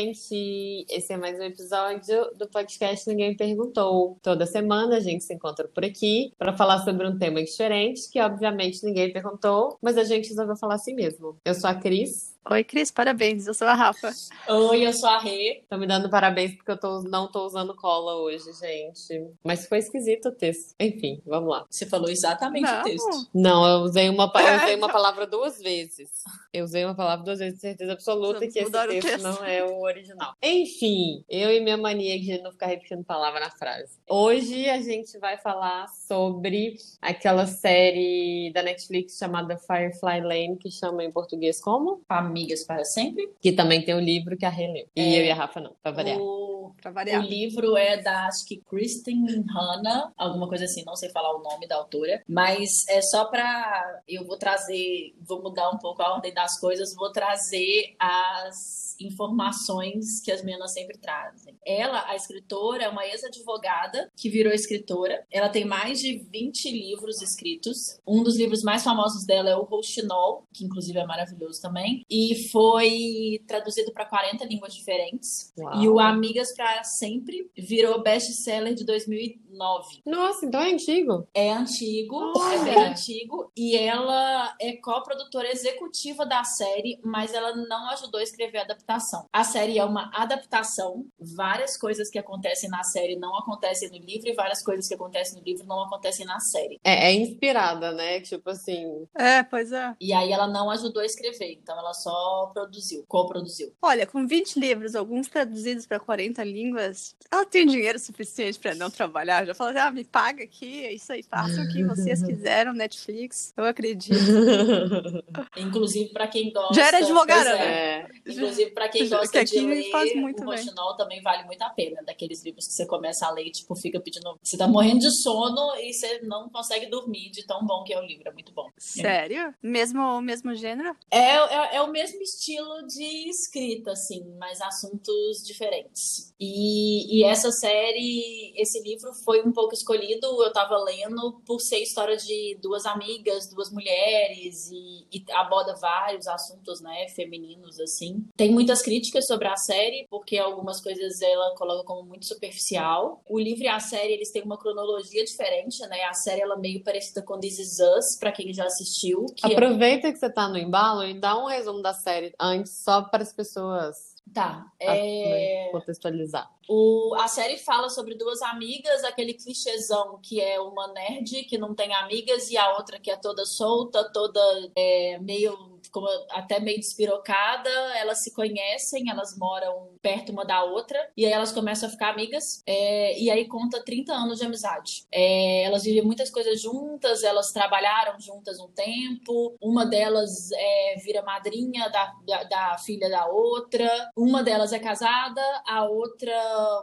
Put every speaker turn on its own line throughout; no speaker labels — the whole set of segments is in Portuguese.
gente! Esse é mais um episódio do podcast Ninguém Perguntou. Toda semana a gente se encontra por aqui para falar sobre um tema diferente, que obviamente ninguém perguntou, mas a gente resolveu falar assim mesmo. Eu sou a Cris.
Oi, Cris, parabéns. Eu sou a Rafa.
Oi, eu sou a Rê.
Tô me dando parabéns porque eu tô, não tô usando cola hoje, gente. Mas foi esquisito o texto. Enfim, vamos lá.
Você falou exatamente
Não.
o texto.
Não, eu usei uma, eu usei uma palavra duas vezes. Eu usei uma palavra duas vezes, de certeza absoluta
Vamos
que esse texto
texto.
não é o original. Enfim, eu e minha mania de não ficar repetindo palavra na frase. Hoje a gente vai falar sobre aquela série da Netflix chamada Firefly Lane, que chama em português como?
Amigas para sempre.
Que também tem o livro que a Rê leu. E
É.
eu e a Rafa não, pra variar.
O,
Pra
o
variar.
livro é da, acho que Kristen Hanna, alguma coisa assim, não sei falar o nome da autora, mas é só pra. Eu vou trazer, vou mudar um pouco a ordem das coisas, vou trazer as informações que as meninas sempre trazem. Ela, a escritora, é uma ex-advogada que virou escritora. Ela tem mais de 20 livros escritos. Um dos livros mais famosos dela é o Rouxinol, que inclusive é maravilhoso também, e foi traduzido para 40 línguas diferentes.
Uau.
E o Amigas para Sempre virou best-seller de 2009.
Nossa, então é antigo.
É antigo, é bem antigo, e ela é coprodutora executiva da série, mas ela não ajudou a escrever a adaptação. A série é uma adaptação, várias coisas que acontecem na série não acontecem no livro, e várias coisas que acontecem no livro não acontecem na série.
É, é inspirada, né? Tipo assim.
É, pois é.
E aí ela não ajudou a escrever, então ela só produziu, coproduziu.
Olha, com 20 livros, alguns traduzidos para 40 línguas, ela tem dinheiro suficiente para não trabalhar. Já falou, ah, me paga aqui, é isso aí, faça o que vocês quiseram, Netflix. Eu acredito.
Inclusive para quem gosta.
Já era advogada,
Pois é.
É.
Inclusive, pra quem
Que
gosta
aqui
de ler,
faz muito
o
bem.
Rochinol também vale muito a pena. Daqueles livros que você começa a ler e, tipo, fica pedindo... Você tá morrendo de sono e você não consegue dormir de tão bom que é o livro. É muito bom.
Sério? Mesmo, mesmo gênero?
É, é, é o mesmo estilo de escrita, assim, mas assuntos diferentes. E, e essa série, esse livro foi um pouco escolhido, eu tava lendo, por ser história de duas amigas, duas mulheres, e, e aborda vários assuntos, né, femininos, assim. Tem muitas críticas sobre a série, porque algumas coisas ela coloca como muito superficial. O livro e a série, eles têm uma cronologia diferente, né? A série, ela é meio parecida com This Is Us, pra quem já assistiu. Que é-
Aproveita que você tá no embalo e dá um resumo da série antes, só para as pessoas
Tá. É...
né, contextualizar.
O, a série fala sobre duas amigas, aquele clichêzão que é uma nerd que não tem amigas e a outra que é toda solta, toda é, meio como até meio despirocada. Elas se conhecem, elas moram perto uma da outra e aí elas começam a ficar amigas. é, e aí conta 30 anos de amizade. É, elas vivem muitas coisas juntas, elas trabalharam juntas um tempo. Uma delas é, vira madrinha da, da, da filha da outra. Uma delas é casada, a outra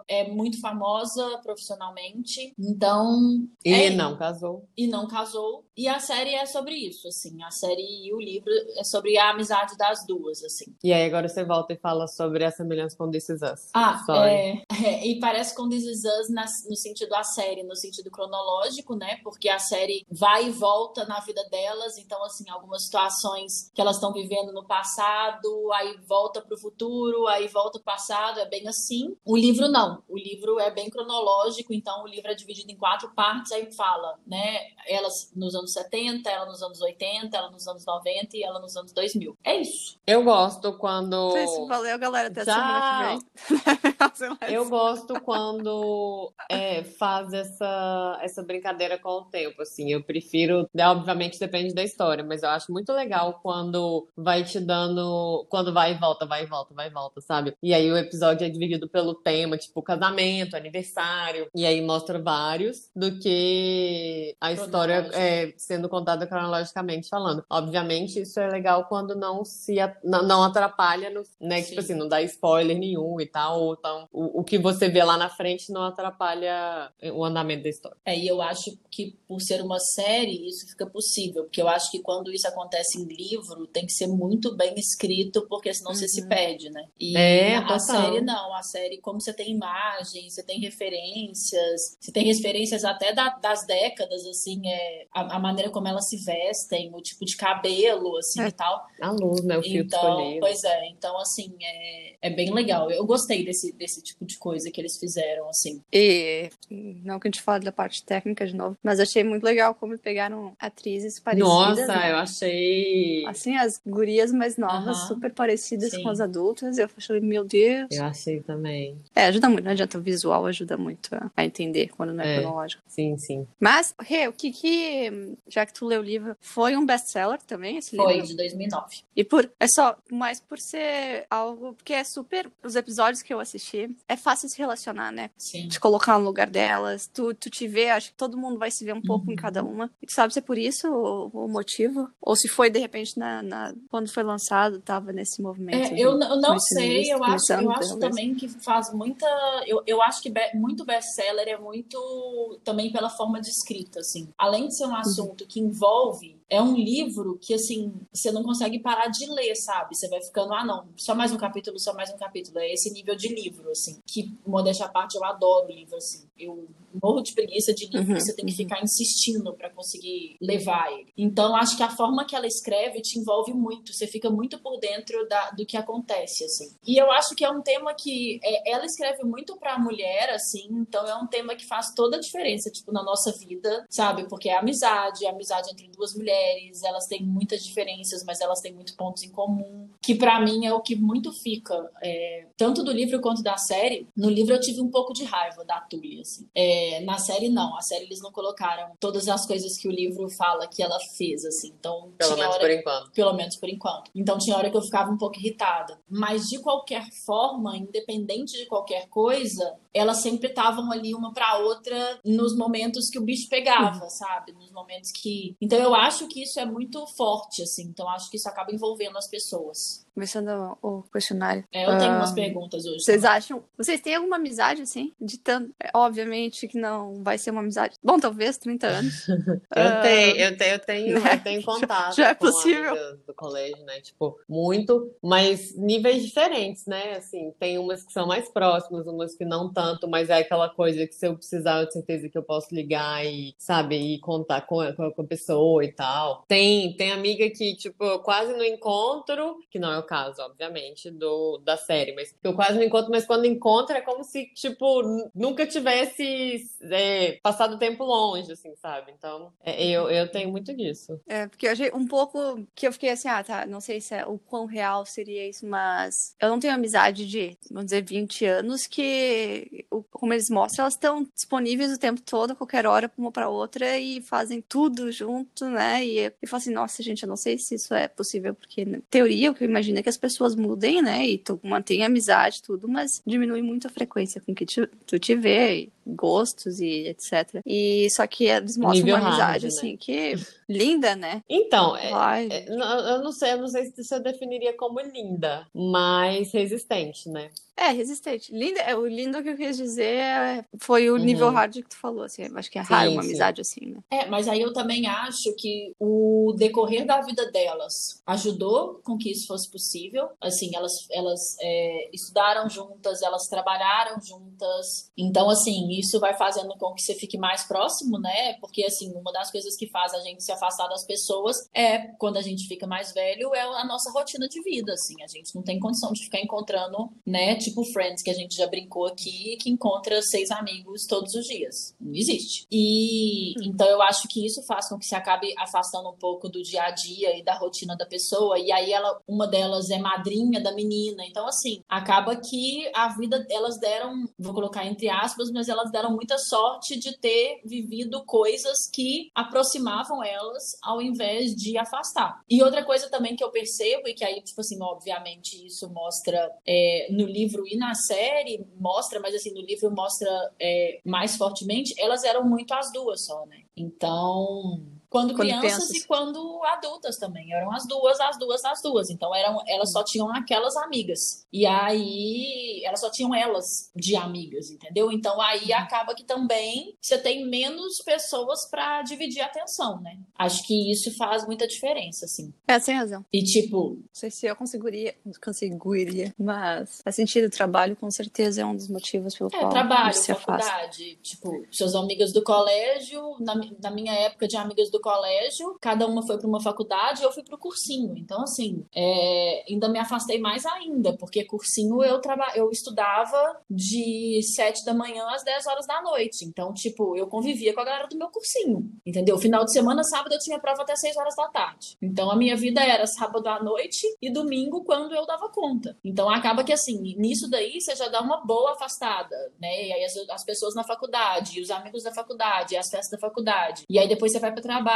é muito famosa profissionalmente. Então,
E
É.
não, casou.
e não casou. E a série é sobre isso, assim. A série e o livro é sobre a amizade das duas, assim.
E aí agora você volta e fala sobre a semelhança com This Is Us.
Ah, é, é, e parece com This Is Us na- no sentido da série, no sentido cronológico, né? Porque a série vai e volta na vida delas, então, assim, algumas situações que elas estão vivendo no passado, aí volta pro futuro, aí volta pro passado, é bem assim. O livro não, o livro é bem cronológico, então o livro é dividido em quatro partes, aí fala, né? Elas nos anos 70, ela nos anos 80, ela nos anos 90 e ela nos anos 2000. É isso.
Eu gosto quando.
Não sei se valeu, galera, até
Tchau.
semana que vem.
Eu gosto quando é, faz essa, essa brincadeira com o tempo, assim. Eu prefiro, né, obviamente depende da história, mas eu acho muito legal quando vai te dando, quando vai e volta, vai e volta, vai e volta, sabe? E aí o episódio é dividido pelo tema, tipo casamento, aniversário, e aí mostra vários, do que a história é, sendo contada cronologicamente falando. Obviamente isso é legal quando não se a- não atrapalha, no, né?
Sim.
Tipo assim, não dá spoiler nenhum e tal, ou então o, o que você vê lá na frente não atrapalha o andamento da história.
É, e eu acho que por ser uma série, isso fica possível, porque eu acho que quando isso acontece em livro, tem que ser muito bem escrito, porque senão você se perde, né? E
É,
a
total.
série não, a série, como você tem imagens, você tem referências, você tem referências até da- das décadas, assim, é, a, a maneira como elas se vestem, o tipo de cabelo, assim,
É,
e tal.
A luz, né? O filtro
Então, pois é, então assim, é, é bem legal. Eu gostei desse, desse tipo de coisa que eles fizeram, assim.
E não que a gente fale da parte técnica de novo, mas achei muito legal como pegaram atrizes parecidas.
Nossa,
né?
eu achei.
Assim, as gurias mais novas, super parecidas
Sim.
com as adultas. Eu falei, meu Deus.
Eu achei também.
É, ajuda muito, não adianta. O visual ajuda muito a, a entender quando não é,
É.
cronológico.
Sim, sim.
Mas, Rê, o que que, já que tu leu o livro, foi um best-seller também, esse
Foi
livro?
de 2009.
E por, é só, mas por ser algo, porque é super, os episódios que eu assisti, é fácil se relacionar, né?
Sim.
Te colocar no lugar delas, tu, tu te vê, acho que todo mundo vai se ver um pouco
Uhum.
em cada uma. E tu sabe se é por isso o, o motivo? Ou se foi, de repente, na, na- quando foi lançado, tava nesse movimento?
É,
de
eu, eu não sei, eu acho, eu acho também que faz muita. Eu, eu acho que be- muito best-seller é muito também pela forma de escrita, assim. Além de ser um
Uhum.
Assunto que envolve, é um livro que, assim, você não consegue parar de ler, sabe? Você vai ficando, ah, não, só mais um capítulo, só mais um capítulo. É esse nível de livro, assim. Que, modéstia à parte, eu adoro livro, assim. Eu morro de preguiça de livro
Uhum,
você tem que
uhum.
ficar insistindo pra conseguir levar ele. Então, acho que a forma que ela escreve te envolve muito. Você fica muito por dentro da, do que acontece, assim. E eu acho que é um tema que é, ela escreve muito pra mulher, assim. Então, é um tema que faz toda a diferença, tipo, na nossa vida, sabe? Porque é amizade, é amizade entre duas mulheres. Elas têm muitas diferenças, mas elas têm muitos pontos em comum. Que pra mim é o que muito fica, é, tanto do livro quanto da série. No livro eu tive um pouco de raiva da Tully, assim. É, na série não, a série eles não colocaram todas as coisas que o livro fala que ela fez, assim. Então,
Pelo
tinha
menos
hora
por enquanto.
pelo menos por enquanto. Então tinha hora que eu ficava um pouco irritada. Mas de qualquer forma, independente de qualquer coisa, elas sempre estavam ali uma pra outra nos momentos que o bicho pegava, sabe? Nos momentos que. Então eu acho que isso é muito forte, assim. Então acho que isso acaba envolvendo as pessoas.
Começando o questionário.
É, eu tenho
Ah,
umas perguntas hoje.
Vocês
também.
acham? Vocês têm alguma amizade assim? De tanto. é, Obviamente que não vai ser uma amizade. Bom, talvez 30 anos.
Eu
Ah,
tenho, eu tenho, eu tenho,
né?
eu tenho contato
Já é
com
possível.
do colégio, né? Tipo, muito, mas níveis diferentes, né? Assim, tem umas que são mais próximas, umas que não tanto, mas é aquela coisa que se eu precisar, eu tenho certeza que eu posso ligar e, sabe, e contar com a, com a- com a pessoa e tal. Tem, tem amiga que, tipo, eu quase não encontro, que não é o caso, obviamente, do, da série, mas eu quase não encontro, mas quando encontro é como se, tipo, nunca tivesse é, passado tempo longe, assim, sabe? Então, é, eu, eu tenho muito disso.
É, porque eu achei um pouco que eu fiquei assim, ah, tá, não sei se é o quão real seria isso, mas eu não tenho amizade de, vamos dizer, 20 anos que, como eles mostram, elas estão disponíveis o tempo todo, a qualquer hora, uma pra outra e fazem tudo junto, né? E eu, eu falo assim, nossa, gente, eu não sei se isso é possível, porque na teoria o que eu imagino é que as pessoas mudem, né? E tu mantém amizade, tudo, mas diminui muito a frequência com que tu te vê, gostos e etc. E só que eles mostram
Nível
uma amizade,
hard, né?
assim, que linda, né?
Então, é, é, eu não sei, eu não sei se eu definiria como linda, mas resistente, né?
É, resistente. Linda, é, o lindo que eu quis dizer é- foi o
Uhum.
nível hard que tu falou, assim. eu Acho que é
Sim,
raro uma
sim.
amizade assim, né?
É, mas aí eu também acho que o decorrer da vida delas ajudou com que isso fosse possível. Assim, elas, elas é, estudaram juntas, elas trabalharam juntas. Então, assim, isso vai fazendo com que você fique mais próximo, né? Porque, assim, uma das coisas que faz a gente se afastar das pessoas é, quando a gente fica mais velho, é a nossa rotina de vida, assim. A gente não tem condição de ficar encontrando, né? Tipo Friends, que a gente já brincou aqui, que encontra seis amigos todos os dias. Não existe. E então eu acho que isso faz com que se acabe afastando um pouco do dia a dia e da rotina da pessoa. E aí ela, uma delas é madrinha da menina. Então, assim, acaba que a vida elas deram, vou colocar entre aspas, mas elas deram muita sorte de ter vivido coisas que aproximavam elas ao invés de afastar. E outra coisa também que eu percebo, e que aí, tipo assim, obviamente isso mostra é, no livro e na série, mostra, mas assim, no livro mostra é, mais fortemente, elas eram muito as duas só, né? Então, quando,
Quando
crianças
crianças.
e quando adultas também, eram as duas, as duas, as duas. Então, eram, elas só tinham aquelas amigas. E aí, elas só tinham elas de amigas, entendeu? Então, aí acaba que também você tem menos pessoas pra dividir a atenção, né? Acho que isso faz muita diferença, assim.
É, sem razão.
E tipo,
Não sei se eu conseguiria, conseguiria, mas faz sentido. O trabalho, com certeza, é um dos motivos pelo
É,
qual
trabalho,
se afasta.
faculdade, tipo, suas amigas do colégio, na, na minha época de amigas do colégio, cada uma foi para uma faculdade eu fui para o cursinho. Então, assim, é, ainda me afastei mais ainda, porque cursinho eu, traba... eu estudava de 7 da manhã às 10 horas da noite. Então, tipo, eu convivia com a galera do meu cursinho, entendeu? Final de semana, sábado, eu tinha prova até 6 horas da tarde. Então, a minha vida era sábado à noite e domingo quando eu dava conta. Então, acaba que, assim, nisso daí você já dá uma boa afastada, né? E aí as, as pessoas na faculdade, os amigos da faculdade, as festas da faculdade. E aí depois você vai para trabalho.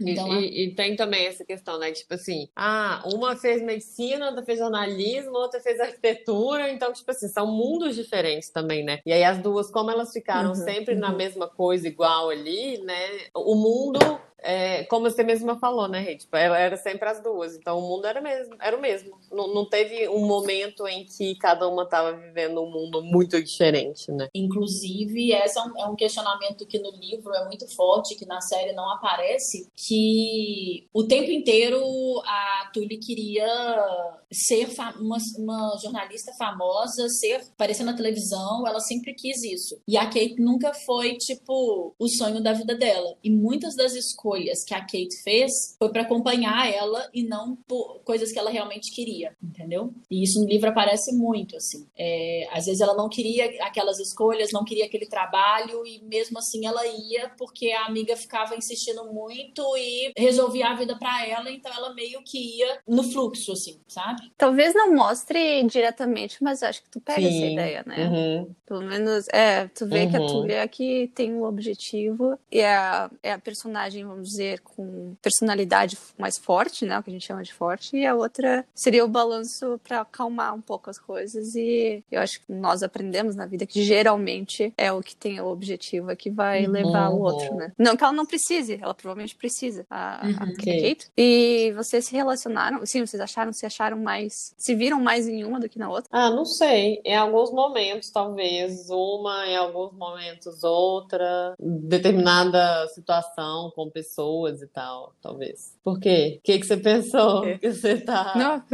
Então, e, e, e, tem também essa questão, né? Tipo assim, ah, uma fez medicina, outra fez jornalismo, outra fez arquitetura. Então, tipo assim, são mundos diferentes também, né? E aí as duas, como elas ficaram uhum, sempre uhum. na mesma coisa, igual ali, né? O mundo é, como você mesma falou, né, Rei? Tipo, era sempre as duas. Então o mundo era, mesmo, era o mesmo. Não, não teve um momento em que cada uma estava vivendo um mundo muito diferente, né?
Inclusive, esse é um, é um, questionamento que no livro é muito forte, que na série não aparece, que o tempo inteiro a Tully queria ser uma, uma, jornalista famosa, ser aparecer na televisão, ela sempre quis isso. E a Kate nunca foi, tipo, o sonho da vida dela. E muitas das escolhas escolhas que a Kate fez foi para acompanhar ela e não por coisas que ela realmente queria, entendeu? E isso no livro aparece muito, assim. É, às vezes ela não queria aquelas escolhas, não queria aquele trabalho e mesmo assim ela ia porque a amiga ficava insistindo muito e resolvia a vida para ela, então ela meio que ia no fluxo, assim, sabe?
Talvez não mostre diretamente, mas acho que tu pega Sim. essa ideia, né? Uhum. Pelo menos, é, tu vê uhum. que a Tulia aqui tem um objetivo e é a, é a personagem, vamos dizer, com personalidade mais forte, né? O que a gente chama de forte, e a outra seria o balanço para acalmar um pouco as coisas. E eu acho que nós aprendemos na vida que geralmente é o que tem o objetivo, é que vai uhum. levar o outro, né? Não que ela não precise, ela provavelmente precisa, a, uhum. a Kate. E vocês se relacionaram, sim, vocês acharam, se acharam mais, se viram mais em uma do que na outra?
Ah, não sei. Em alguns momentos, talvez, uma, em alguns momentos, outra, determinada situação com pessoas pessoas e tal, talvez. Por quê? O que, que você pensou? É. Que você tá.
Não,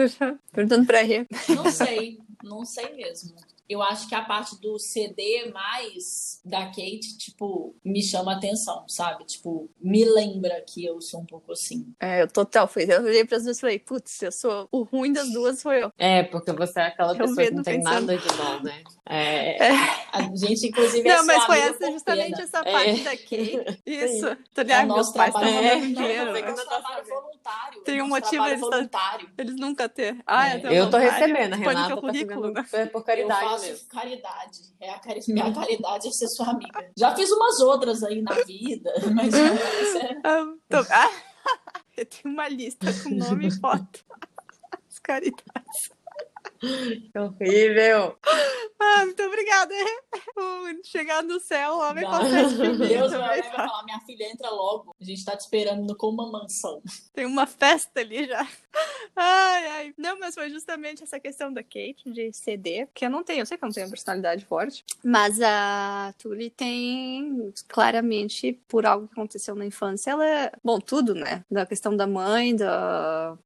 perguntando pra rir.
Não sei, não sei mesmo eu acho que a parte do CD mais da Kate, tipo, me chama atenção, sabe? Tipo, me lembra que eu sou um pouco assim.
É, eu total fui. Eu olhei para as duas e falei, putz, eu sou. O ruim das duas sou eu.
É, porque você é aquela eu pessoa que não tem pensando. nada de bom, né? É.
é. A gente, inclusive,
é Não, mas foi essa, justamente essa é. parte é. da Kate. Isso. Tô ligado, meus pais estão
é. dinheiro. trabalho voluntário.
Tem um motivo eles, voluntário. eles nunca ter.
Ah, é. eu tô recebendo, Renata. Tá currículo, tá por caridade
faço mesmo. caridade. É a cari... Minha caridade é ser sua amiga. Já fiz umas outras aí na vida, mas é...
ah, tô... ah, eu tenho uma lista com nome e foto. As caridades.
Que horrível!
Ah, muito obrigada. Chegar no céu, homem consegue primeiro.
Deus vai, vai falar, minha filha, entra logo. A gente tá te esperando com uma mansão.
Tem uma festa ali já. Ai, ai. Não, mas foi justamente essa questão da Kate de ceder, que eu não tenho, eu sei que eu não tenho personalidade forte, mas a Tully tem claramente, por algo que aconteceu na infância, ela é, bom, tudo, né? Da questão da mãe, do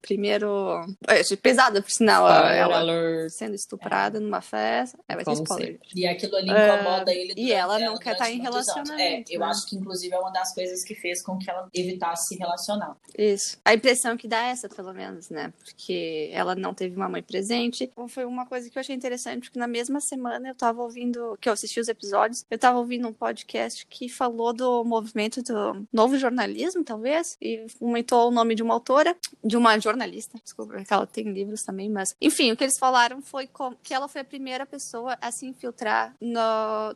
primeiro. É, pesada, por sinal, ela sendo estuprada é. numa festa. É, vai ter spoiler.
E aquilo ali incomoda ele.
E ela não quer estar tá em relacionamento.
É, eu né? acho que inclusive é uma das coisas que fez com que ela evitasse se relacionar.
Isso. A impressão que dá é essa, pelo menos, né? Porque ela não teve uma mãe presente. Então, foi uma coisa que eu achei interessante, porque na mesma semana eu tava ouvindo, que eu assisti os episódios, eu tava ouvindo um podcast que falou do movimento do novo jornalismo, talvez, e comentou o nome de uma autora, de uma jornalista, desculpa, que ela tem livros também, mas enfim, o que eles falaram foi que ela foi a primeira pessoa a se infiltrar no,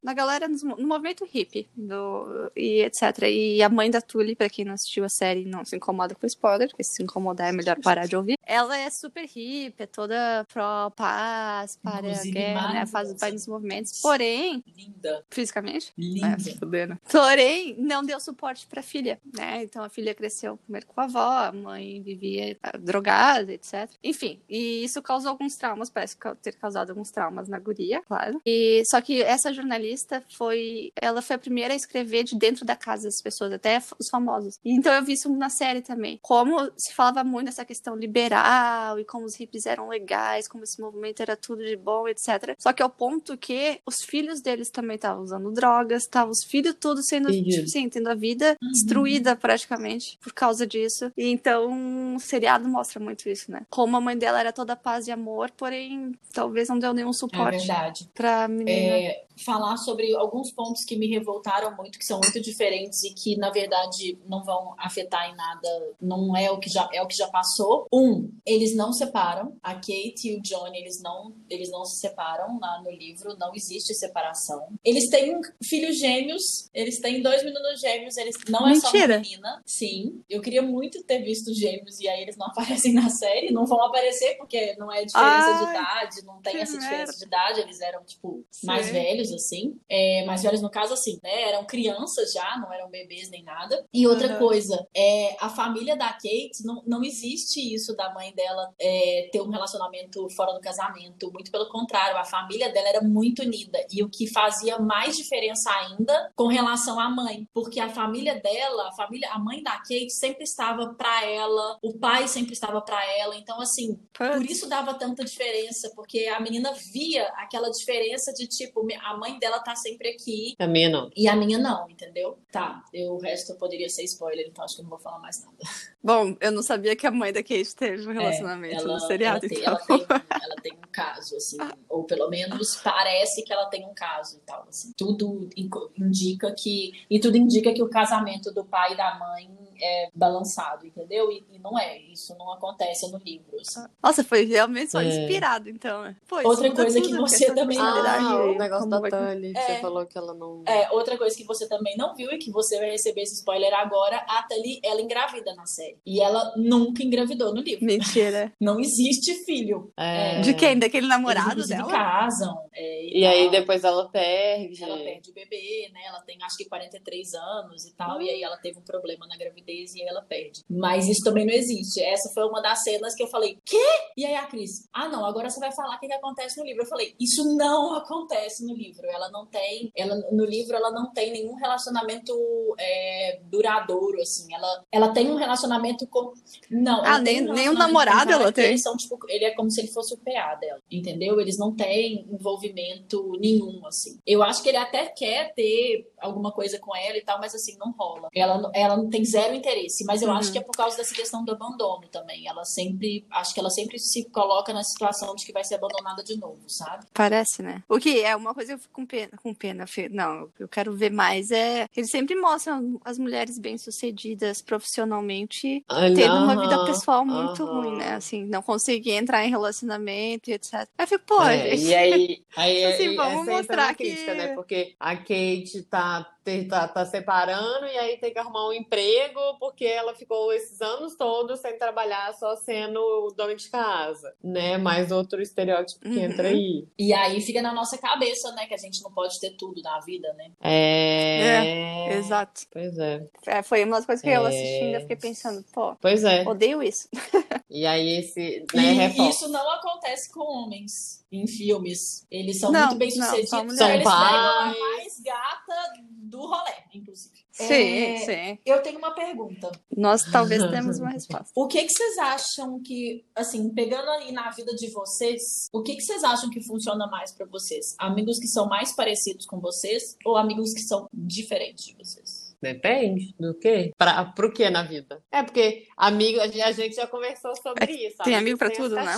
na galera, no, no movimento hippie do, e etc. E a mãe da Tully, pra quem não assistiu a série não se incomoda com spoiler, porque se incomodar é melhor parar de ouvir. Ela é super hippie, é toda pró-paz, para a guerra, né? Faz vários movimentos. Porém,
linda.
Fisicamente?
Linda.
É, Porém, não deu suporte pra filha, né? Então a filha cresceu primeiro com a avó, a mãe vivia drogada, etc. Enfim, e isso causou alguns traumas traumas, parece ter causado alguns traumas na guria, claro. E só que essa jornalista foi, ela foi a primeira a escrever de dentro da casa das pessoas, até os famosos. Então eu vi isso na série também. Como se falava muito dessa questão liberal e como os hippies eram legais, como esse movimento era tudo de bom, etc. Só que ao ponto que os filhos deles também estavam usando drogas, estavam os filhos todos sendo, tipo assim, tendo a vida uhum. destruída praticamente por causa disso. E então o seriado mostra muito isso, né? Como a mãe dela era toda paz e amor, porém talvez não deu nenhum suporte é
verdade.
pra menina.
É, falar sobre alguns pontos que me revoltaram muito, que são muito diferentes e que, na verdade, não vão afetar em nada, não é o que já, é o que já passou. Um, eles não separam. A Kate e o Johnny, eles não, eles não se separam lá no livro, não existe separação. Eles têm um filho gêmeos, eles têm dois meninos gêmeos, eles não é Mentira. só uma menina. Sim, eu queria muito ter visto gêmeos e aí eles não aparecem na série, não vão aparecer porque não é diferença Ai, de idade, não tem essa diferença de idade, eles eram, tipo, Sim. mais velhos, assim. É, mais velhos, no caso, assim, né? Eram crianças já, não eram bebês nem nada. E outra uhum. coisa, é, a família da Kate, não, não existe isso da mãe dela é, ter um relacionamento fora do casamento. Muito pelo contrário, a família dela era muito unida. E o que fazia mais diferença ainda com relação à mãe. Porque a família dela, a família, a mãe da Kate sempre estava para ela, o pai sempre estava para ela. Então, assim, por isso dava tanta diferença, porque a menina via aquela diferença de tipo, a mãe dela tá sempre aqui.
A minha não.
E a minha não, entendeu? Tá, eu, o resto poderia ser spoiler, então acho que eu não vou falar mais nada.
Bom, eu não sabia que a mãe da Kate teve um é, relacionamento é, ela, no seriado,
ela tem,
então.
Ela tem, ela tem, um caso, assim, ou pelo menos parece que ela tem um caso e tal, assim. Tudo indica que... E tudo indica que o casamento do pai e da mãe é balançado, entendeu? E, e não é, isso não acontece no livro. Assim.
Nossa, foi realmente só é. inspirado, então. Né? Pô,
Outra coisa que você também...
Ah, o negócio da Tully, é, você falou que ela não...
É, outra coisa que você também não viu e que você vai receber esse spoiler agora, a Tully, ela engravida na série. E ela nunca engravidou no livro.
Mentira.
Não existe filho.
É... De quem? Daquele namorado Eles,
dela? casam. É,
e, e aí depois ela perde.
Ela perde o bebê, né? Ela tem acho que 43 anos e tal. E aí ela teve um problema na gravidez e ela perde. Mas isso também não existe. Essa foi uma das cenas que eu falei, quê? E aí a Cris, ah não, agora você vai falar o que, que acontece no livro. Eu falei, isso não acontece no livro. Ela não tem, ela, no livro ela não tem nenhum relacionamento é, duradouro, assim. Ela, ela tem um relacionamento com. Não.
Ah, nem, um nem um namorado ela tem.
Eles são, tipo, ele é como se ele fosse o PA dela, entendeu? Eles não têm envolvimento nenhum, assim. Eu acho que ele até quer ter alguma coisa com ela e tal, mas assim, não rola. Ela, ela não tem zero interesse, mas eu uhum. acho que é por causa dessa questão do abandono também. Ela sempre, acho que ela sempre se coloca na situação de que vai ser abandonada de novo, sabe?
Parece, né? O que é uma coisa que eu fico com pena, com pena, não, eu quero ver mais é, eles sempre mostram as mulheres bem-sucedidas profissionalmente tendo uma vida pessoal muito ruim, né? Assim, não conseguir entrar em relacionamento e etc. Aí eu fico, pô,
é, gente... E aí, aí assim, vamos mostrar que... Crítica, né? Porque a Kate tá tá, tá separando e aí tem que arrumar um emprego porque ela ficou esses anos todos sem trabalhar, só sendo dona de casa, né? Mais outro estereótipo que uhum. entra aí.
E aí fica na nossa cabeça, né? Que a gente não pode ter tudo na vida, né?
É.
é exato.
Pois é.
é. Foi uma das coisas que é... eu assistindo, eu fiquei pensando, pô.
Pois é.
Odeio isso.
E aí esse. Né,
e isso não acontece com homens em filmes. Eles são não, muito bem sucedidos. São, são eles pais. a mais gata do rolê, inclusive.
Sim, é, sim.
Eu tenho uma pergunta.
Nós talvez temos uma resposta.
O que, que vocês acham que, assim, pegando aí na vida de vocês, o que, que vocês acham que funciona mais para vocês? Amigos que são mais parecidos com vocês ou amigos que são diferentes de vocês?
Depende do quê? Pra, pro que na vida? É porque amigo, a gente já conversou sobre é, isso.
Tem amigo pra tem tudo, né?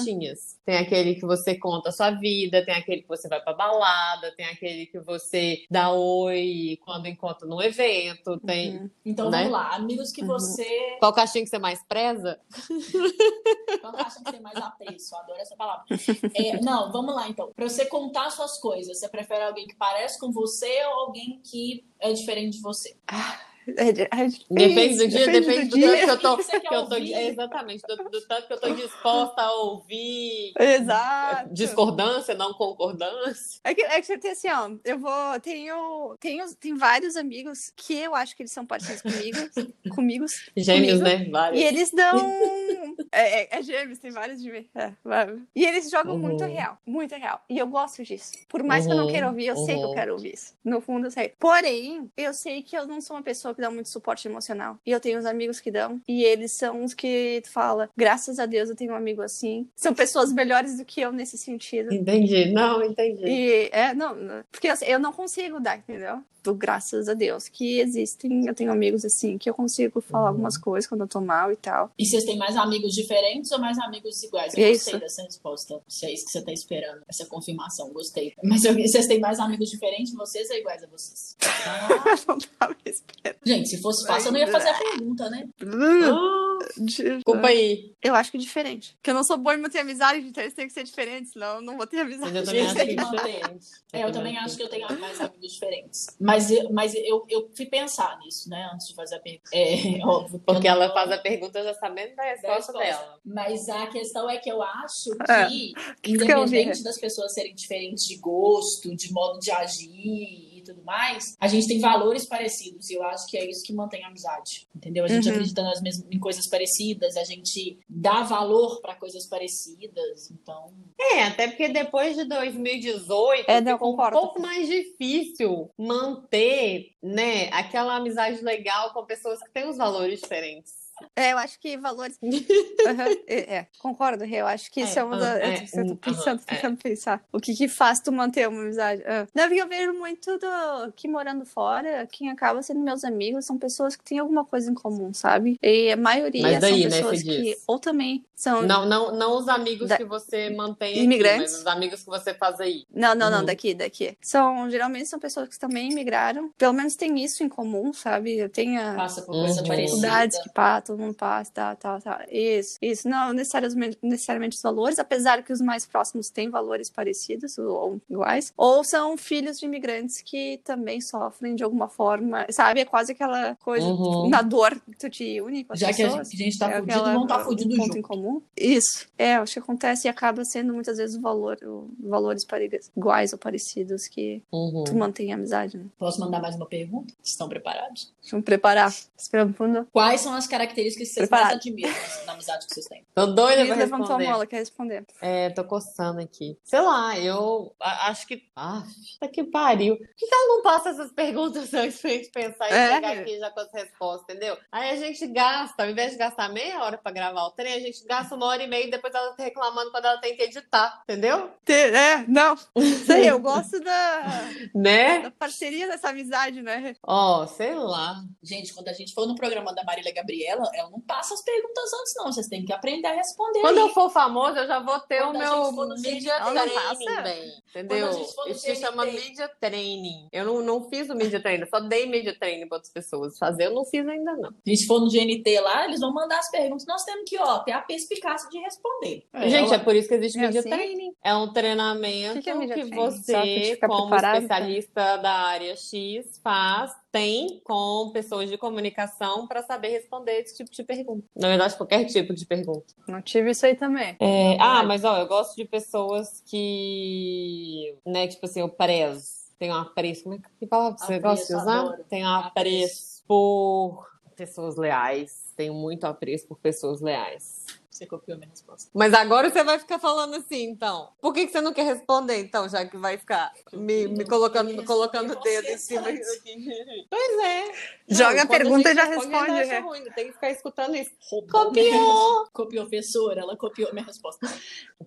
Tem aquele que você conta a sua vida, tem aquele que você vai pra balada, tem aquele que você dá oi quando encontra num evento, tem...
Uhum. Então né? vamos lá, amigos que uhum. você...
Qual caixinha que você mais preza?
Qual caixinha que você mais apreço? Adoro essa palavra. É, não, vamos lá então. Pra você contar suas coisas, você prefere alguém que parece com você ou alguém que é diferente de você?
Ah,
Depende do dia, depende do,
dia.
tanto que eu tô. Que eu tô é, exatamente, do, do tanto que eu tô disposta a ouvir.
Exato.
Discordância, não concordância.
É que, é que você tem assim, ó, eu vou. Tenho, tenho, tem vários amigos que eu acho que eles são parecidos comigo. comigo.
Gêmeos,
Comigo.
né? Vários.
E eles dão. é, é, é gêmeos, tem vários de mim. É, e eles jogam
Uhum.
muito real, muito real. E eu gosto disso. Por mais que eu não
Uhum,
queira ouvir, eu sei que eu
uhum.
quero ouvir isso. No fundo, eu sei. Porém, eu sei que eu não sou uma pessoa que dá muito suporte emocional. E eu tenho uns amigos que dão. E eles são os que tu fala, graças a Deus eu tenho um amigo assim. São pessoas melhores do que eu nesse sentido.
Entendi. Não, entendi.
E é, não, não- porque assim, eu não consigo dar, entendeu? Do graças a Deus que existem, eu tenho amigos assim que eu consigo falar
Uhum.
algumas coisas quando eu tô mal e tal.
E vocês têm mais amigos diferentes ou mais amigos iguais? Eu
É
gostei
isso.
dessa resposta. Se é isso que você tá esperando, essa confirmação, gostei. Mas eu- vocês têm mais amigos diferentes de vocês ou iguais a vocês? Ah,
não tava esperando.
gente, se fosse fácil, eu não ia fazer a pergunta, né?
Ah, Desculpa aí.
Eu acho que diferente. Porque eu não sou boa em manter amizade, então eles têm que ser diferentes, senão eu não vou ter amizade.
Mas eu também acho que
que manter.
diferente.
É, eu também acho que eu tenho mais amigos diferentes. Mas, eu, mas eu, eu fui pensar nisso, né? Antes de fazer a pergunta. É óbvio. que
Porque ela faz a pergunta já sabendo da resposta dela.
Mas a questão é que eu acho
É.
que,
que eu ouvi.
independente das pessoas serem diferentes de gosto, de modo de agir tudo mais, a gente tem valores parecidos. E eu acho que é isso que mantém a amizade. Entendeu? A gente
Uhum.
acredita nas mesmas, em coisas parecidas, a gente dá valor para coisas parecidas. Então,
É, até porque depois de 2018
É, não,
ficou um pouco mais difícil manter, né, aquela amizade legal com pessoas que têm os valores diferentes.
É, eu acho que valores. Aham, é, é, concordo, eu acho que isso é uma
ah,
das.
é,
eu tô pensando,
é.
tentando pensar. O que que faz tu manter uma amizade? Ah. Não, porque eu vejo muito do que morando fora, quem acaba sendo meus amigos são pessoas que têm alguma coisa em comum, sabe? E a maioria
Mas daí,
são
né,
pessoas
você
que.
diz?
Ou também são.
Não, não, não os amigos
Da-
que você mantém
Imigrantes?
aqui, mas os amigos que você faz aí.
Não, não, não,
Uhum.
daqui, daqui. São, geralmente são pessoas que também imigraram. Pelo menos tem isso em comum, sabe? Eu tenho a-
passa por coisa
Uhum.
parecida.
dificuldades que pá, todo mundo passa, tá, tá, tá. Isso, isso. Não necessariamente, necessariamente os valores, apesar que os mais próximos têm valores parecidos ou, iguais. Ou são filhos de imigrantes que também sofrem de alguma forma, sabe? É quase aquela coisa
Uhum.
na dor que tu te une com as
Já que a
pessoas.
gente, a gente tá
É
fudido, vamos tá fudido junto.
em comum. Isso. É, acho que acontece e acaba sendo muitas vezes o valor, o- valores iguais ou parecidos que
Uhum.
tu mantém a amizade, né?
Posso mandar mais uma pergunta? Estão preparados?
Me preparar.
Quais são as características que vocês
Preparado.
mais admiram na amizade que vocês têm?
Tô doida pra
levantou a
responder.
mola, quer responder?
É, tô coçando aqui. Sei lá, eu a- acho que. Ah, puta que pariu. Por que, ela não passa essas perguntas antes pra gente pensar e
É.
chegar aqui já com as respostas, entendeu? Aí a gente gasta, ao invés de gastar meia hora pra gravar o trem, a gente gasta uma hora e meia e depois ela tá reclamando quando ela tem que editar, entendeu?
É, não. Sei, eu gosto da,
Né?
da parceria dessa amizade, né?
Ó, sei lá.
Gente, quando a gente for no programa da Marília Gabriela, ela não passa as perguntas antes, não. Vocês têm que aprender a responder.
Quando
aí.
eu for famoso, eu já vou ter
Quando
o meu media training,
passa?
bem, entendeu? Isso se chama media training. Eu não, não fiz o media training, eu só dei media training para outras pessoas. Fazer eu não fiz ainda, não.
Se a gente for no GNT lá, eles vão mandar as perguntas. Nós temos que, ó, ter a perspicácia de responder.
Gente,
ela-
é por isso que existe
É
media
assim?
training. É um treinamento
que que é
que você, como
preparado,
especialista da área X, faz, tem com pessoas de comunicação para saber responder esse tipo de pergunta. Na verdade, qualquer tipo de pergunta.
Não tive isso aí também.
É, ah, mas ó, eu gosto de pessoas que, né, tipo assim, eu prezo. Tenho um apreço. Como é que palavra você gosta de usar? Tenho um apreço por pessoas leais. Tenho muito apreço por pessoas leais.
Você copiou minha resposta.
Mas agora você vai ficar falando assim, então. Por que, que você não quer responder, então, já que vai ficar me, me colocando, me colocando o dedo em cima aqui. Pois é.
Joga a
quando
pergunta e já responde, né?
ruim, tem que ficar escutando isso.
Roubou
Copiou!
Copiou, professora. Ela copiou minha resposta.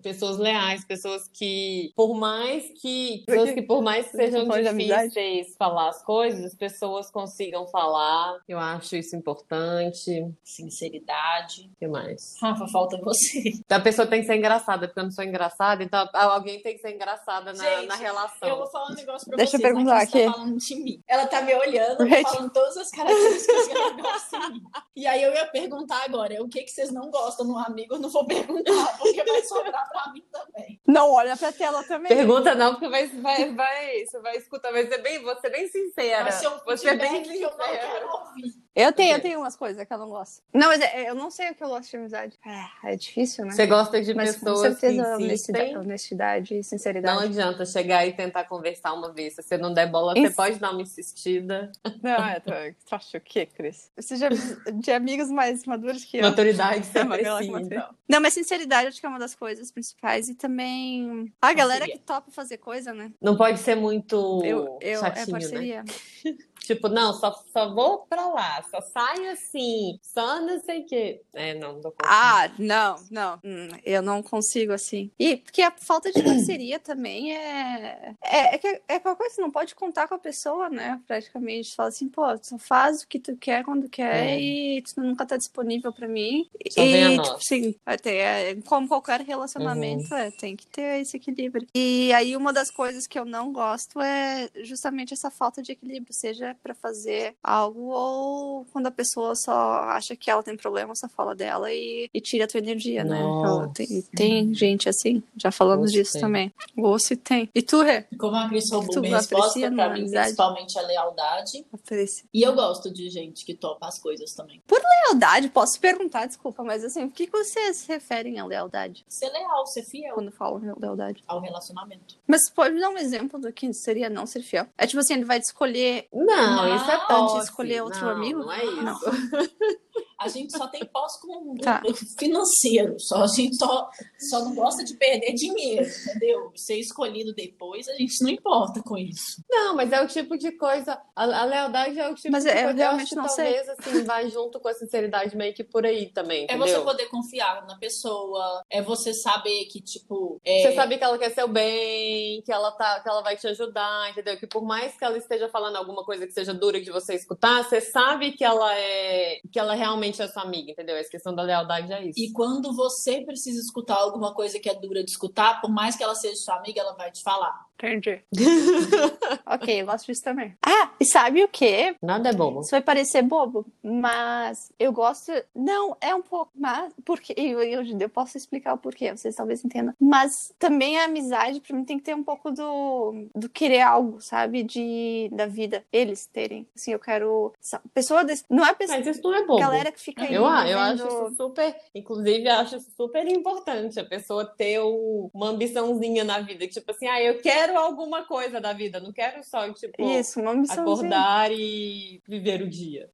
Pessoas leais, pessoas que, por mais que, pessoas que por mais que sejam difíceis falar as coisas, as pessoas consigam falar. Eu acho isso importante.
sinceridade.
O que mais?
Rafa, falta você.
A pessoa tem que ser engraçada, porque eu não sou engraçada, então alguém tem que ser engraçada na,
Gente,
na relação.
Eu vou falar um negócio pra
Deixa eu
vocês.
perguntar
a Cris
aqui.
Tá falando de mim. Ela tá me olhando,
Rachel.
falando todas as características que ela gosta mim. E aí eu ia perguntar agora, o que, que vocês não gostam no amigo? Eu não vou perguntar, porque vai sobrar pra mim também.
Não, olha pra tela também.
Pergunta não, porque vai, vai, vai, você vai escutar, vai ser bem, você bem sincera.
Vai ser um
você é bem
feedback que eu não
sincera.
quero ouvir.
Eu tenho, eu tenho umas coisas que eu não gosto. Não, mas é- eu não sei o que eu gosto de amizade. É, é difícil, né?
Você gosta de
mas com
pessoas
certeza
que
honestidade, honestidade e
Não
sinceridade.
adianta chegar e tentar conversar uma vez. Se você não der bola, você
Isso.
pode dar uma insistida.
Não, é, tu, tu acha o quê, Cris? Eu seja de amigos mais maduros que eu.
Maturidade você
É uma
precisa.
mantém. Não, mas sinceridade acho que é uma das coisas principais. E também a galera que topa fazer coisa, né?
Não pode ser muito
Eu, eu, é
chatinho, né? Tipo, não, só, só vou pra lá, só saio assim, só não sei o quê. É, não, não tô conseguindo.
Ah, não, não. Hum, eu não consigo assim. E porque a falta de parceria também é. É, é, que, é aquela coisa, você não pode contar com a pessoa, né? Praticamente. Você fala assim, pô, tu só faz o que tu quer quando quer
É.
e tu nunca tá disponível pra mim.
Só
e, tipo, sim, vai ter, é, como qualquer relacionamento, é, tem que ter esse equilíbrio. E aí, uma das coisas que eu não gosto é justamente essa falta de equilíbrio, seja pra fazer algo ou quando a pessoa só acha que ela tem problema, só fala dela e, e tira a tua energia, né?
Nossa.
Ela tem, tem gente assim, já falamos disso
tem.
também. Gosto tem. E tu, Rê?
Como a Cris roubou
Tu
minha resposta,
aprecia
pra mim,
amizade?
principalmente a lealdade.
Oferece.
E eu gosto de gente que topa as coisas também.
Lealdade, posso perguntar, desculpa, mas assim, o que que vocês se referem a lealdade
Ser leal, ser fiel
quando falam lealdade?
ao relacionamento.
Mas pode me dar um exemplo do que seria não ser fiel? É tipo assim, ele vai te escolher
Não,
Não,
isso é posse.
antes de escolher outro
Não,
amigo?
Não é isso.
Não.
A gente só tem pós com
Tá.
financeiro, só a gente só, só não gosta de perder dinheiro, entendeu? Ser escolhido depois, a gente não importa com isso.
Não, mas é o tipo de coisa. A, a lealdade é o tipo
Mas
de
eu
coisa.
realmente
acho que
não sei.
talvez assim vai junto com a sinceridade meio que por aí também,
É
entendeu?
você poder confiar na pessoa, é você saber que, tipo. é-
Você sabe que ela quer seu bem, que ela tá, que ela vai te ajudar, entendeu? Que por mais que ela esteja falando alguma coisa que seja dura de você escutar, você sabe que ela é que ela realmente é sua amiga, entendeu? Essa questão da lealdade é isso.
E quando você precisa escutar alguma coisa que é dura de escutar, por mais que ela seja sua amiga, ela vai te falar.
Entendi. ok, eu gosto disso também. Ah, e sabe o quê?
Nada é bobo.
Isso vai parecer bobo, mas eu gosto. Não, é um pouco. Mas. Porque. Eu, eu, eu posso explicar o porquê, vocês talvez entendam. Mas também a amizade, pra mim, tem que ter um pouco do, do querer algo, sabe? De, da vida. Eles terem. Assim, eu quero. Pessoa desse. Não é pessoa.
Mas isso não é bobo.
Galera que fica aí.
Eu, eu acho isso super, inclusive, acho isso super importante a pessoa ter o- uma ambiçãozinha na vida, que, tipo assim, ah, eu quero alguma coisa da vida, não quero só, tipo,
Isso, uma
acordar e viver o dia.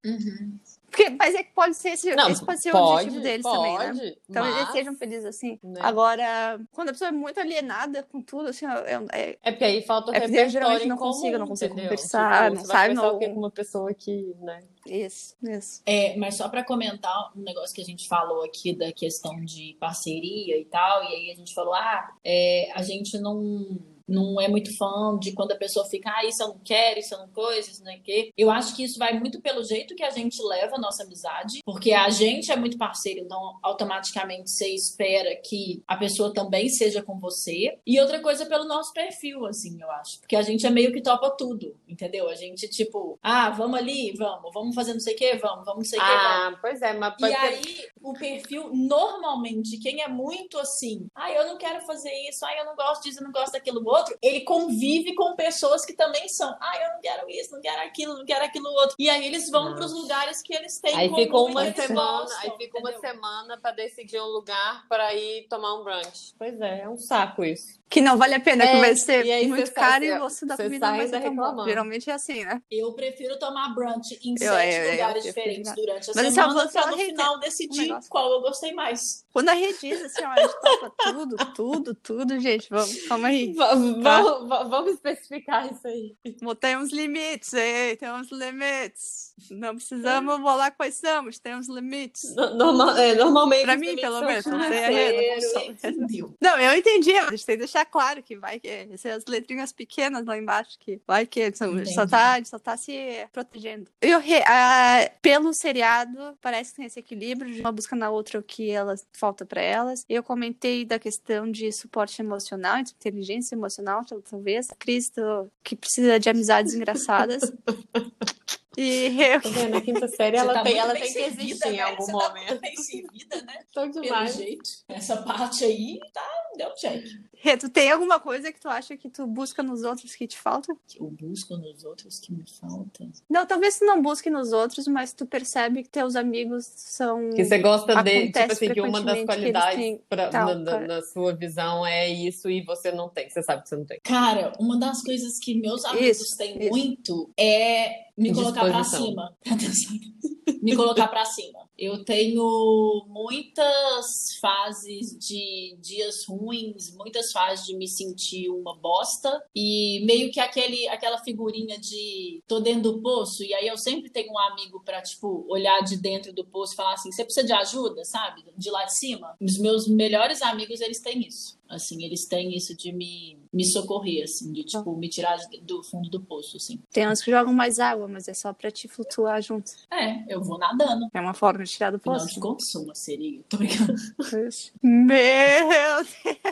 Porque, mas é que pode ser esse,
Não,
esse pode ser o
pode,
objetivo deles também, né?
pode,
Talvez eles
mas-
sejam felizes assim.
né?
Agora, quando a pessoa é muito alienada com tudo, assim, é, é-
É porque aí falta o
É porque eu
repertório
geralmente não
comum,
consigo, não consigo
entendeu?
conversar,
Tipo,
não sabe, não-
o com uma pessoa que, né?
isso, isso.
É, mas só para comentar um negócio que a gente falou aqui da questão de parceria e tal, e aí a gente falou, ah, é, a gente não, não é muito fã de quando a pessoa fica, ah, isso eu não quero, isso eu não coisa, isso não é quê. Eu acho que isso vai muito pelo jeito que a gente leva a nossa amizade, porque a gente é muito parceiro, então automaticamente você espera que a pessoa também seja com você. E outra coisa pelo nosso perfil, assim, eu acho, porque a gente é meio que topa tudo, entendeu? A gente, tipo, ah, vamos ali, vamos, vamos fazer não sei o quê, vamos, vamos não sei o quê, vamos.
Ah, pois é, mas
E aí, o perfil, normalmente, quem é muito assim, ah, eu não quero fazer isso, ah, eu não gosto disso, eu não gosto daquilo outro, ele convive com pessoas que também são, ah, eu não quero isso, não quero aquilo, não quero aquilo outro. E aí eles vão para os lugares que eles têm
Aí
comum
ficou uma semana,
gostam,
aí fica uma semana pra decidir um lugar pra ir tomar um brunch. Pois é, é um saco isso.
Que não vale a pena,
É,
que vai ser
e aí
muito
você
caro
sai-
e você dá comida tão bom.
reclamando.
Geralmente é assim, né?
Eu prefiro tomar brunch em
Eu-
sete
eu- eu-
lugares
eu
diferentes durante a
Mas esse
semana
ela
no final
um
decidir
negócio.
qual eu gostei mais.
Quando a Rê diz assim, ó, a gente topa tudo, tudo, tudo, gente, vamos, calma aí.
Vamos,
Tá.
vamos, vamos especificar isso aí.
Temos limites, ei, temos limites. Não precisamos bolar quais somos, temos limites.
Normal, é, normalmente.
Pra mim, pelo menos, não sei a
Você entendeu.
Não, eu entendi, a gente tem que deixar claro que vai que essas letrinhas pequenas lá embaixo, que vai que são, só, tá, só tá se protegendo. Eu, a- pelo seriado, parece que tem esse equilíbrio de uma busca na outra o que elas falta pra elas. Eu comentei da questão de suporte emocional, de inteligência emocional, tal- talvez. Cristo, que precisa de amizades engraçadas. E eu
Tá vendo? Na quinta série ela
tá
tem, ela tem que existir em
né?
algum
Você tá
momento.
muito bem servida, né?
Tô
Pelo jeito. Essa parte aí, tá, deu check.
Rê, tu tem alguma coisa que tu acha que tu busca nos outros que te falta?
Que eu busco nos outros que me falta.
Não, talvez tu não busque nos outros, mas tu percebe que teus amigos são.
Que você gosta de, tipo
Acontece
assim, que uma das qualidades
têm
pra-
tal,
na, na- na sua visão é isso e você não tem. Você sabe que você não tem.
Cara, uma das coisas que meus amigos
Isso,
têm
isso.
muito é me colocar pra
Disposição.
cima. me colocar pra cima. Eu tenho muitas fases de dias ruins, muitas fases de me sentir uma bosta e meio que aquele aquela figurinha de tô dentro do poço e aí eu sempre tenho um amigo pra tipo olhar de dentro do poço e falar assim, você precisa de ajuda, sabe? De lá de cima. Os meus melhores amigos, eles têm isso. Assim, eles têm isso de me, me socorrer, assim, de, tipo, me tirar de- do fundo do poço, assim.
Tem uns que jogam mais água, mas é só pra te flutuar junto.
É, eu vou nadando.
É uma forma de tirar do poço.
de contas, sou uma sereia. Tô brincando.
Meu Deus!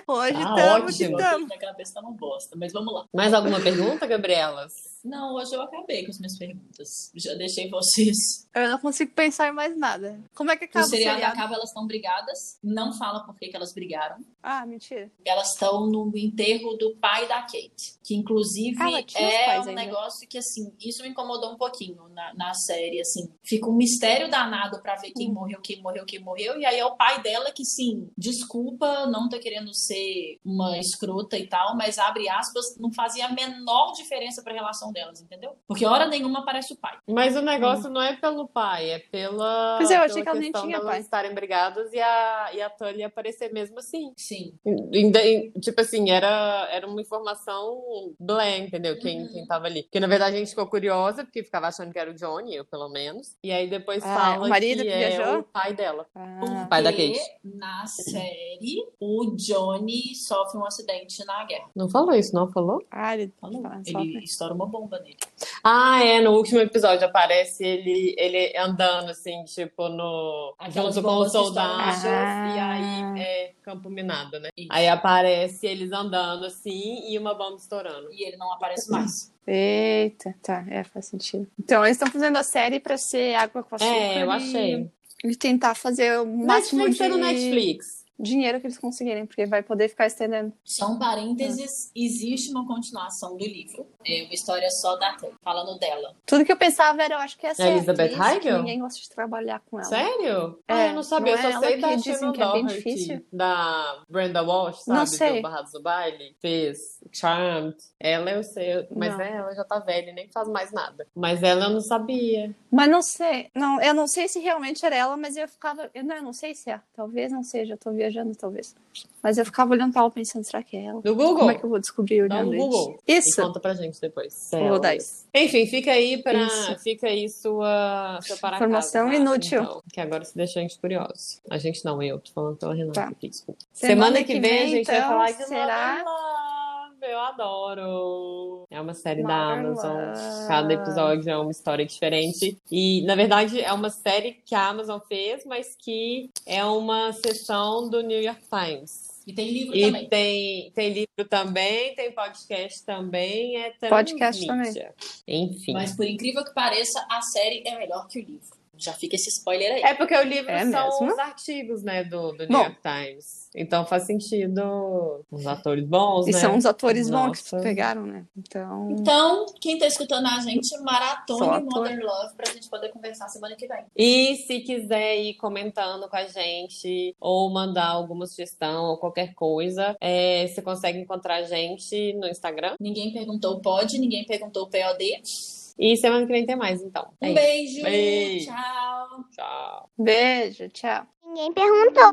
Hoje
Tá
tamo
ótimo.
tamo.
Minha cabeça tá uma bosta, mas vamos lá.
Mais alguma pergunta, Gabrielas?
Não, hoje eu acabei com as minhas perguntas. Já deixei vocês.
Eu não consigo pensar em mais nada. Como é que
O
acaba o
seriado
seriado?
acaba, elas estão brigadas. Não fala por que, que elas brigaram.
Ah, mentira.
Elas estão no enterro do pai da Kate. Que, inclusive,
Ah, tinha os
é um
ainda.
negócio que, assim, isso me incomodou um pouquinho na, na série, assim. Fica um mistério danado pra ver quem
Hum.
morreu, quem morreu, quem morreu. E aí é o pai dela que, sim, desculpa, não tô querendo ser uma escrota e tal, mas, abre aspas, não fazia a menor diferença pra relação delas, entendeu? Porque hora nenhuma aparece o pai.
Mas o negócio não é pelo pai, é pela,
Pois é, eu achei
pela
que ela nem tinha pai.
estarem brigadas e a, e a Tully aparecer mesmo assim.
Sim.
Ainda- em- Tipo assim, era, era uma informação blé, entendeu? Quem,
Uhum.
quem tava ali. Porque na verdade a gente ficou curiosa, porque ficava achando que era o Johnny, eu pelo menos. E aí depois
Ah,
fala
o marido
que,
que
é
viajou?
o pai dela.
Ah,
pai da Kate.
na série o Johnny sofre um acidente na guerra.
Não falou isso, não falou?
ah, ele
Falou.
Ah,
Ele estoura uma bomba nele.
Ah, é, no último episódio aparece ele, ele andando assim, tipo, no.
Aquelas
junto com
bombas
no chão.
E aí é campo minado, né?
Isso.
Aí aparece eles andando assim e uma bomba estourando.
E ele não aparece mais.
Eita, tá, é, faz sentido. Então, eles estão fazendo a série pra ser água com açúcar.
É, eu
e-
achei.
E tentar fazer o máximo
Netflix
de
é no Netflix.
Dinheiro que eles conseguirem, porque vai poder ficar estendendo.
Só um parênteses, existe uma continuação do livro. É uma história só da Tay, falando dela.
Tudo que eu pensava era, eu acho que essa é
Elizabeth
atriz que
Heigl?
ninguém gosta de trabalhar com ela.
Sério?
É,
ah, eu não sabia.
não é
eu só
ela
sei
que
da
dizem
Shannon
que é bem
Doherty,
difícil?
da Brenda Walsh, sabe?
Não sei.
Do Barrados do Baile. Fez Charmed. Ela eu sei, mas é, ela já tá velha e nem faz mais nada. Mas ela eu não sabia.
Mas não sei, não, eu não sei se realmente era ela, mas eu ficava, eu não, eu não sei se é, talvez não seja, eu tô viajando talvez. Mas eu ficava olhando pra ela pensando, será que é ela?
No Google.
Como é que eu vou descobrir olhando
Google.
isso?
E conta pra gente depois.
Vou dar
Celas. Enfim, fica aí para
Isso.
fica aí sua, sua para
Informação
casa,
inútil.
Então, que agora se deixa a gente curioso. A gente não, eu tô falando pela Renata
Tá.
aqui, desculpa.
Semana
Semana,
que
que vem, a
vem,
gente vai
então,
falar de
será?
Love. Eu adoro. É uma série da Amazon. Cada episódio é uma história diferente. E, na verdade, é uma série que a Amazon fez, mas que é uma sessão do New York Times.
E tem livro
E
também.
tem, tem livro também, tem podcast também, é
Podcast
transmídia. Enfim.
Mas por incrível que pareça, a série é melhor que o livro. Já fica esse spoiler aí.
É porque o livro
É
são
mesmo?
os artigos, né, do, do New. York Times. Então faz sentido os atores bons,
E
né?
são os atores bons que
Nossa.
pegaram, né? Então,
Então, quem tá escutando a gente, maratone. Modern Love pra gente poder conversar semana que vem.
E se quiser ir comentando com a gente ou mandar alguma sugestão ou qualquer coisa, é, você consegue encontrar a gente no Instagram.
Ninguém perguntou pode, ninguém perguntou POD.
E semana que vem tem mais, então. É
Um beijo,
Beijo.
tchau.
Tchau.
beijo, tchau.
Ninguém perguntou.